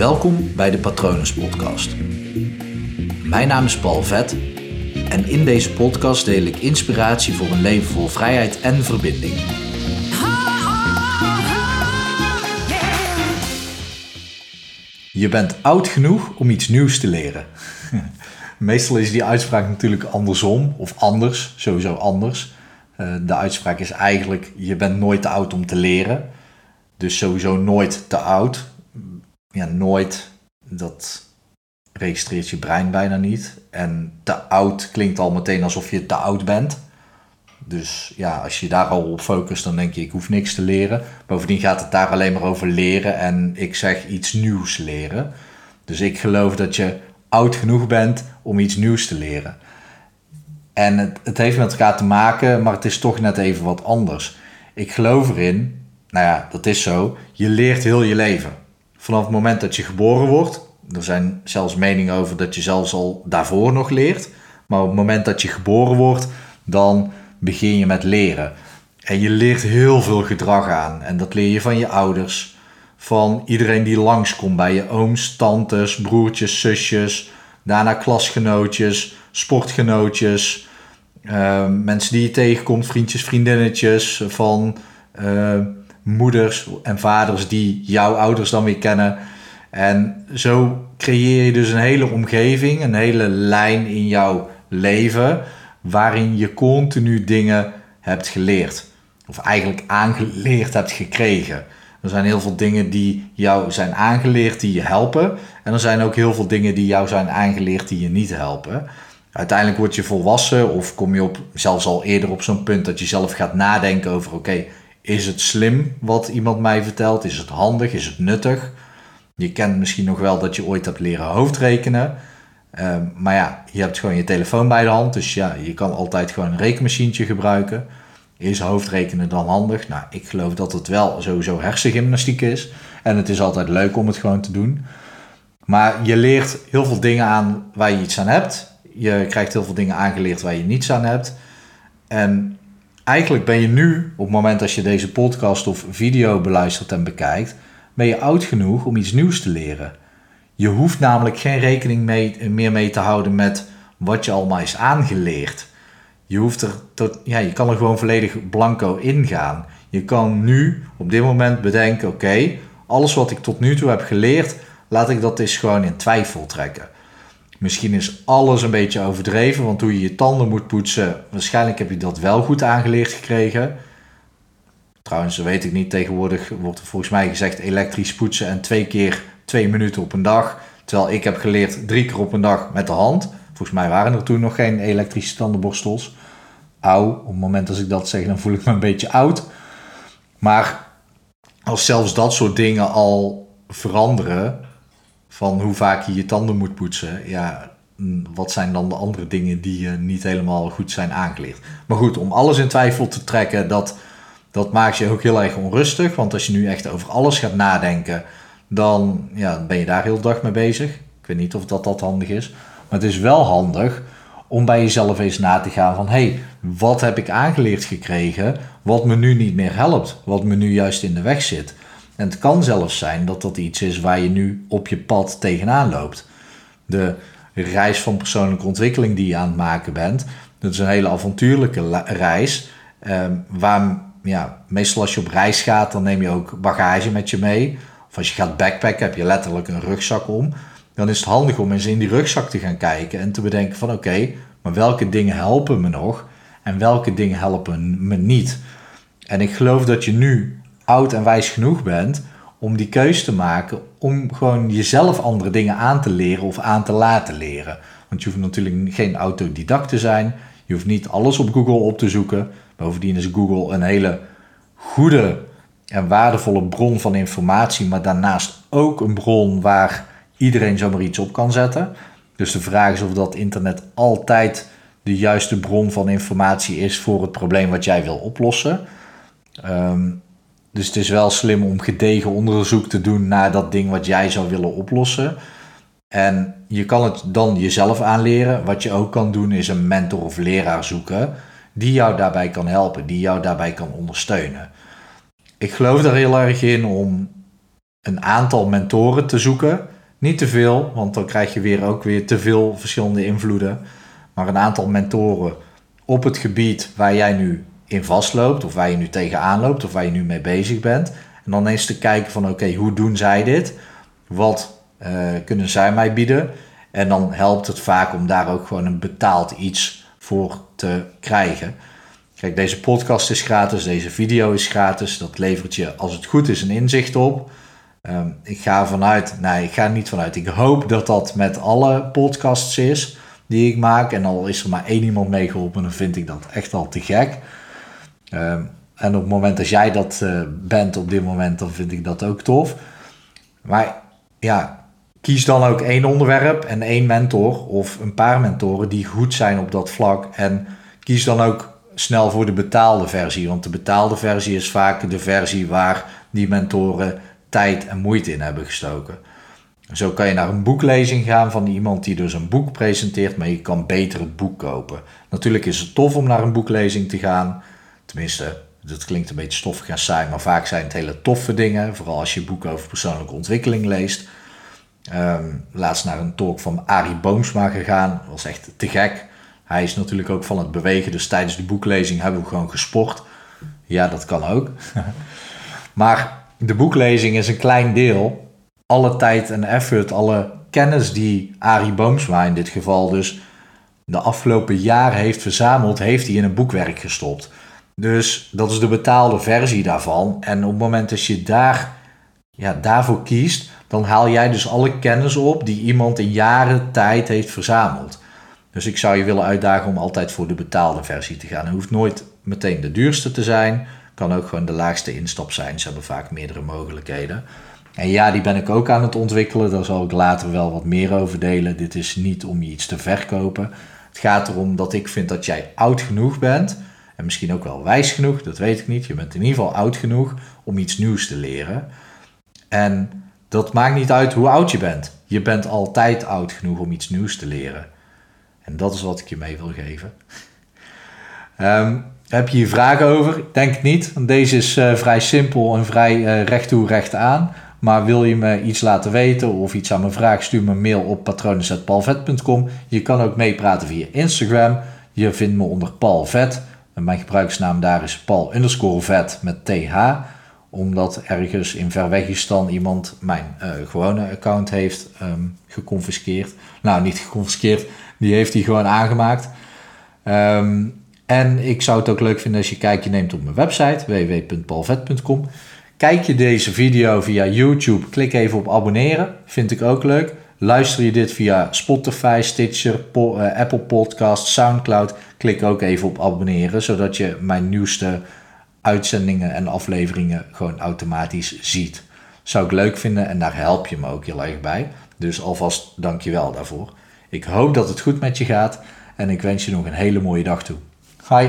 Welkom bij de Patronus Podcast. Mijn naam is Paul Vet en in deze podcast deel ik inspiratie voor een leven vol vrijheid en verbinding. Je bent oud genoeg om iets nieuws te leren. Meestal is die uitspraak natuurlijk andersom of anders, sowieso anders. Eh, de uitspraak is eigenlijk: je bent nooit te oud om te leren. Dus sowieso nooit te oud. Ja, nooit, dat registreert je brein bijna niet. En te oud klinkt al meteen alsof je te oud bent. Dus ja, als je daar al op focust, dan denk je, ik hoef niks te leren. Bovendien gaat het daar alleen maar over leren en ik zeg iets nieuws leren. Dus ik geloof dat je oud genoeg bent om iets nieuws te leren. En het, het heeft met elkaar te maken, maar het is toch net even wat anders. Ik geloof erin, nou ja, dat is zo, je leert heel je leven. Vanaf het moment dat je geboren wordt, er zijn zelfs meningen over dat je zelfs al daarvoor nog leert. Maar op het moment dat je geboren wordt, dan begin je met leren. En je leert heel veel gedrag aan. En dat leer je van je ouders, van iedereen die langskomt bij je ooms, tantes, broertjes, zusjes, daarna klasgenootjes, sportgenootjes, uh, mensen die je tegenkomt, vriendjes, vriendinnetjes, van uh, moeders en vaders die jouw ouders dan weer kennen. En zo creëer je dus een hele omgeving, een hele lijn in jouw leven, waarin je continu dingen hebt geleerd. Of eigenlijk aangeleerd hebt gekregen. Er zijn heel veel dingen die jou zijn aangeleerd die je helpen. En er zijn ook heel veel dingen die jou zijn aangeleerd die je niet helpen. Uiteindelijk word je volwassen of kom je op, zelfs al eerder op zo'n punt dat je zelf gaat nadenken over: oké, is het slim wat iemand mij vertelt? Is het handig? Is het nuttig? Je kent misschien nog wel dat je ooit hebt leren hoofdrekenen. Uh, maar ja, je hebt gewoon je telefoon bij de hand. Dus ja, je kan altijd gewoon een rekenmachientje gebruiken. Is hoofdrekenen dan handig? Nou, ik geloof dat het wel sowieso hersengymnastiek is. En het is altijd leuk om het gewoon te doen. Maar je leert heel veel dingen aan waar je iets aan hebt. Je krijgt heel veel dingen aangeleerd waar je niets aan hebt. En eigenlijk ben je nu, op het moment dat je deze podcast of video beluistert en bekijkt, ben je oud genoeg om iets nieuws te leren. Je hoeft namelijk geen rekening mee, meer mee te houden met wat je allemaal is aangeleerd. Je, hoeft er tot, ja, je kan er gewoon volledig blanco ingaan. Je kan nu op dit moment bedenken: oké, alles wat ik tot nu toe heb geleerd, laat ik dat eens gewoon in twijfel trekken. Misschien is alles een beetje overdreven, want hoe je je tanden moet poetsen, waarschijnlijk heb je dat wel goed aangeleerd gekregen. Trouwens, dat weet ik niet. Tegenwoordig wordt er volgens mij gezegd elektrisch poetsen en twee keer twee minuten op een dag. Terwijl ik heb geleerd drie keer op een dag met de hand. Volgens mij waren er toen nog geen elektrische tandenborstels. Auw, op het moment als ik dat zeg, dan voel ik me een beetje oud. Maar als zelfs dat soort dingen al veranderen, van hoe vaak je je tanden moet poetsen, ja, wat zijn dan de andere dingen die je niet helemaal goed zijn aangeleerd? Maar goed, om alles in twijfel te trekken, dat, dat maakt je ook heel erg onrustig. Want als je nu echt over alles gaat nadenken, dan ja, ben je daar heel dag mee bezig. Ik weet niet of dat, dat handig is. Maar het is wel handig om bij jezelf eens na te gaan van... hé, hey, wat heb ik aangeleerd gekregen wat me nu niet meer helpt? Wat me nu juist in de weg zit? En het kan zelfs zijn dat dat iets is waar je nu op je pad tegenaan loopt. De reis van persoonlijke ontwikkeling die je aan het maken bent... dat is een hele avontuurlijke reis... Eh, waar ja, meestal als je op reis gaat, dan neem je ook bagage met je mee. Of als je gaat backpacken, heb je letterlijk een rugzak om. Dan is het handig om eens in die rugzak te gaan kijken en te bedenken van oké, maar welke dingen helpen me nog en welke dingen helpen me niet. En ik geloof dat je nu oud en wijs genoeg bent om die keus te maken om gewoon jezelf andere dingen aan te leren of aan te laten leren. Want je hoeft natuurlijk geen autodidact te zijn. Je hoeft niet alles op Google op te zoeken. Bovendien is Google een hele goede en waardevolle bron van informatie, maar daarnaast ook een bron waar iedereen zomaar iets op kan zetten. Dus de vraag is of dat internet altijd de juiste bron van informatie is voor het probleem wat jij wil oplossen. Ehm, dus het is wel slim om gedegen onderzoek te doen naar dat ding wat jij zou willen oplossen. En je kan het dan jezelf aanleren. Wat je ook kan doen is een mentor of leraar zoeken die jou daarbij kan helpen, die jou daarbij kan ondersteunen. Ik geloof er heel erg in om een aantal mentoren te zoeken. Niet te veel, want dan krijg je weer ook weer te veel verschillende invloeden. Maar een aantal mentoren op het gebied waar jij nu in vastloopt, of waar je nu tegenaan loopt, of waar je nu mee bezig bent. En dan eens te kijken van oké, hoe doen zij dit? Wat uh, kunnen zij mij bieden? En dan helpt het vaak om daar ook gewoon een betaald iets voor te krijgen. Kijk, deze podcast is gratis, deze video is gratis. Dat levert je, als het goed is, een inzicht op. Um, ik ga vanuit, nee, ik ga niet vanuit. Ik hoop dat dat met alle podcasts is die ik maak. En al is er maar één iemand meegeholpen, dan vind ik dat echt al te gek. Um, en op het moment dat jij dat uh, bent op dit moment, dan vind ik dat ook tof. Maar ja, kies dan ook één onderwerp en één mentor of een paar mentoren die goed zijn op dat vlak. En kies dan ook snel voor de betaalde versie. Want de betaalde versie is vaak de versie waar die mentoren tijd en moeite in hebben gestoken. Zo kan je naar een boeklezing gaan van iemand die dus een boek presenteert, maar je kan beter het boek kopen. Natuurlijk is het tof om naar een boeklezing te gaan. Tenminste, dat klinkt een beetje stoffig en saai, maar vaak zijn het hele toffe dingen. Vooral als je boeken over persoonlijke ontwikkeling leest. Um, laatst naar een talk van Arie Boomsma gegaan. Dat was echt te gek. Hij is natuurlijk ook van het bewegen, dus tijdens de boeklezing hebben we gewoon gesport. Ja, dat kan ook. maar de boeklezing is een klein deel. Alle tijd en effort, alle kennis die Arie Boomsma in dit geval dus de afgelopen jaren heeft verzameld, heeft hij in een boekwerk gestopt. Dus dat is de betaalde versie daarvan. En op het moment dat je daar, ja, daarvoor kiest, dan haal jij dus alle kennis op die iemand in jaren tijd heeft verzameld. Dus ik zou je willen uitdagen om altijd voor de betaalde versie te gaan. Het hoeft nooit meteen de duurste te zijn. Kan ook gewoon de laagste instap zijn. Ze hebben vaak meerdere mogelijkheden. En ja, die ben ik ook aan het ontwikkelen. Daar zal ik later wel wat meer over delen. Dit is niet om je iets te verkopen. Het gaat erom dat ik vind dat jij oud genoeg bent. En misschien ook wel wijs genoeg, dat weet ik niet. Je bent in ieder geval oud genoeg om iets nieuws te leren. En dat maakt niet uit hoe oud je bent. Je bent altijd oud genoeg om iets nieuws te leren. En dat is wat ik je mee wil geven. Ehm, heb je hier vragen over? Denk niet, deze is uh, vrij simpel en vrij uh, recht toe aan. Maar wil je me iets laten weten of iets aan me vragen, stuur me een mail op patronen.palvet.com. Je kan ook meepraten via Instagram. Je vindt me onder Paul Vet. Mijn gebruiksnaam daar is Paul underscore vet met TH. Omdat ergens in Verwegistan iemand mijn uh, gewone account heeft um, geconfiskeerd. Nou, niet geconfiskeerd, die heeft hij gewoon aangemaakt. Um, en ik zou het ook leuk vinden als je kijkje neemt op mijn website www.paulvet.com. Kijk je deze video via YouTube, klik even op abonneren. Vind ik ook leuk. Luister je dit via Spotify, Stitcher, uh, Apple Podcast, Soundcloud, klik ook even op abonneren, zodat je mijn nieuwste uitzendingen en afleveringen gewoon automatisch ziet. Zou ik leuk vinden en daar help je me ook heel erg bij. Dus alvast dankjewel daarvoor. Ik hoop dat het goed met je gaat en ik wens je nog een hele mooie dag toe. Hi!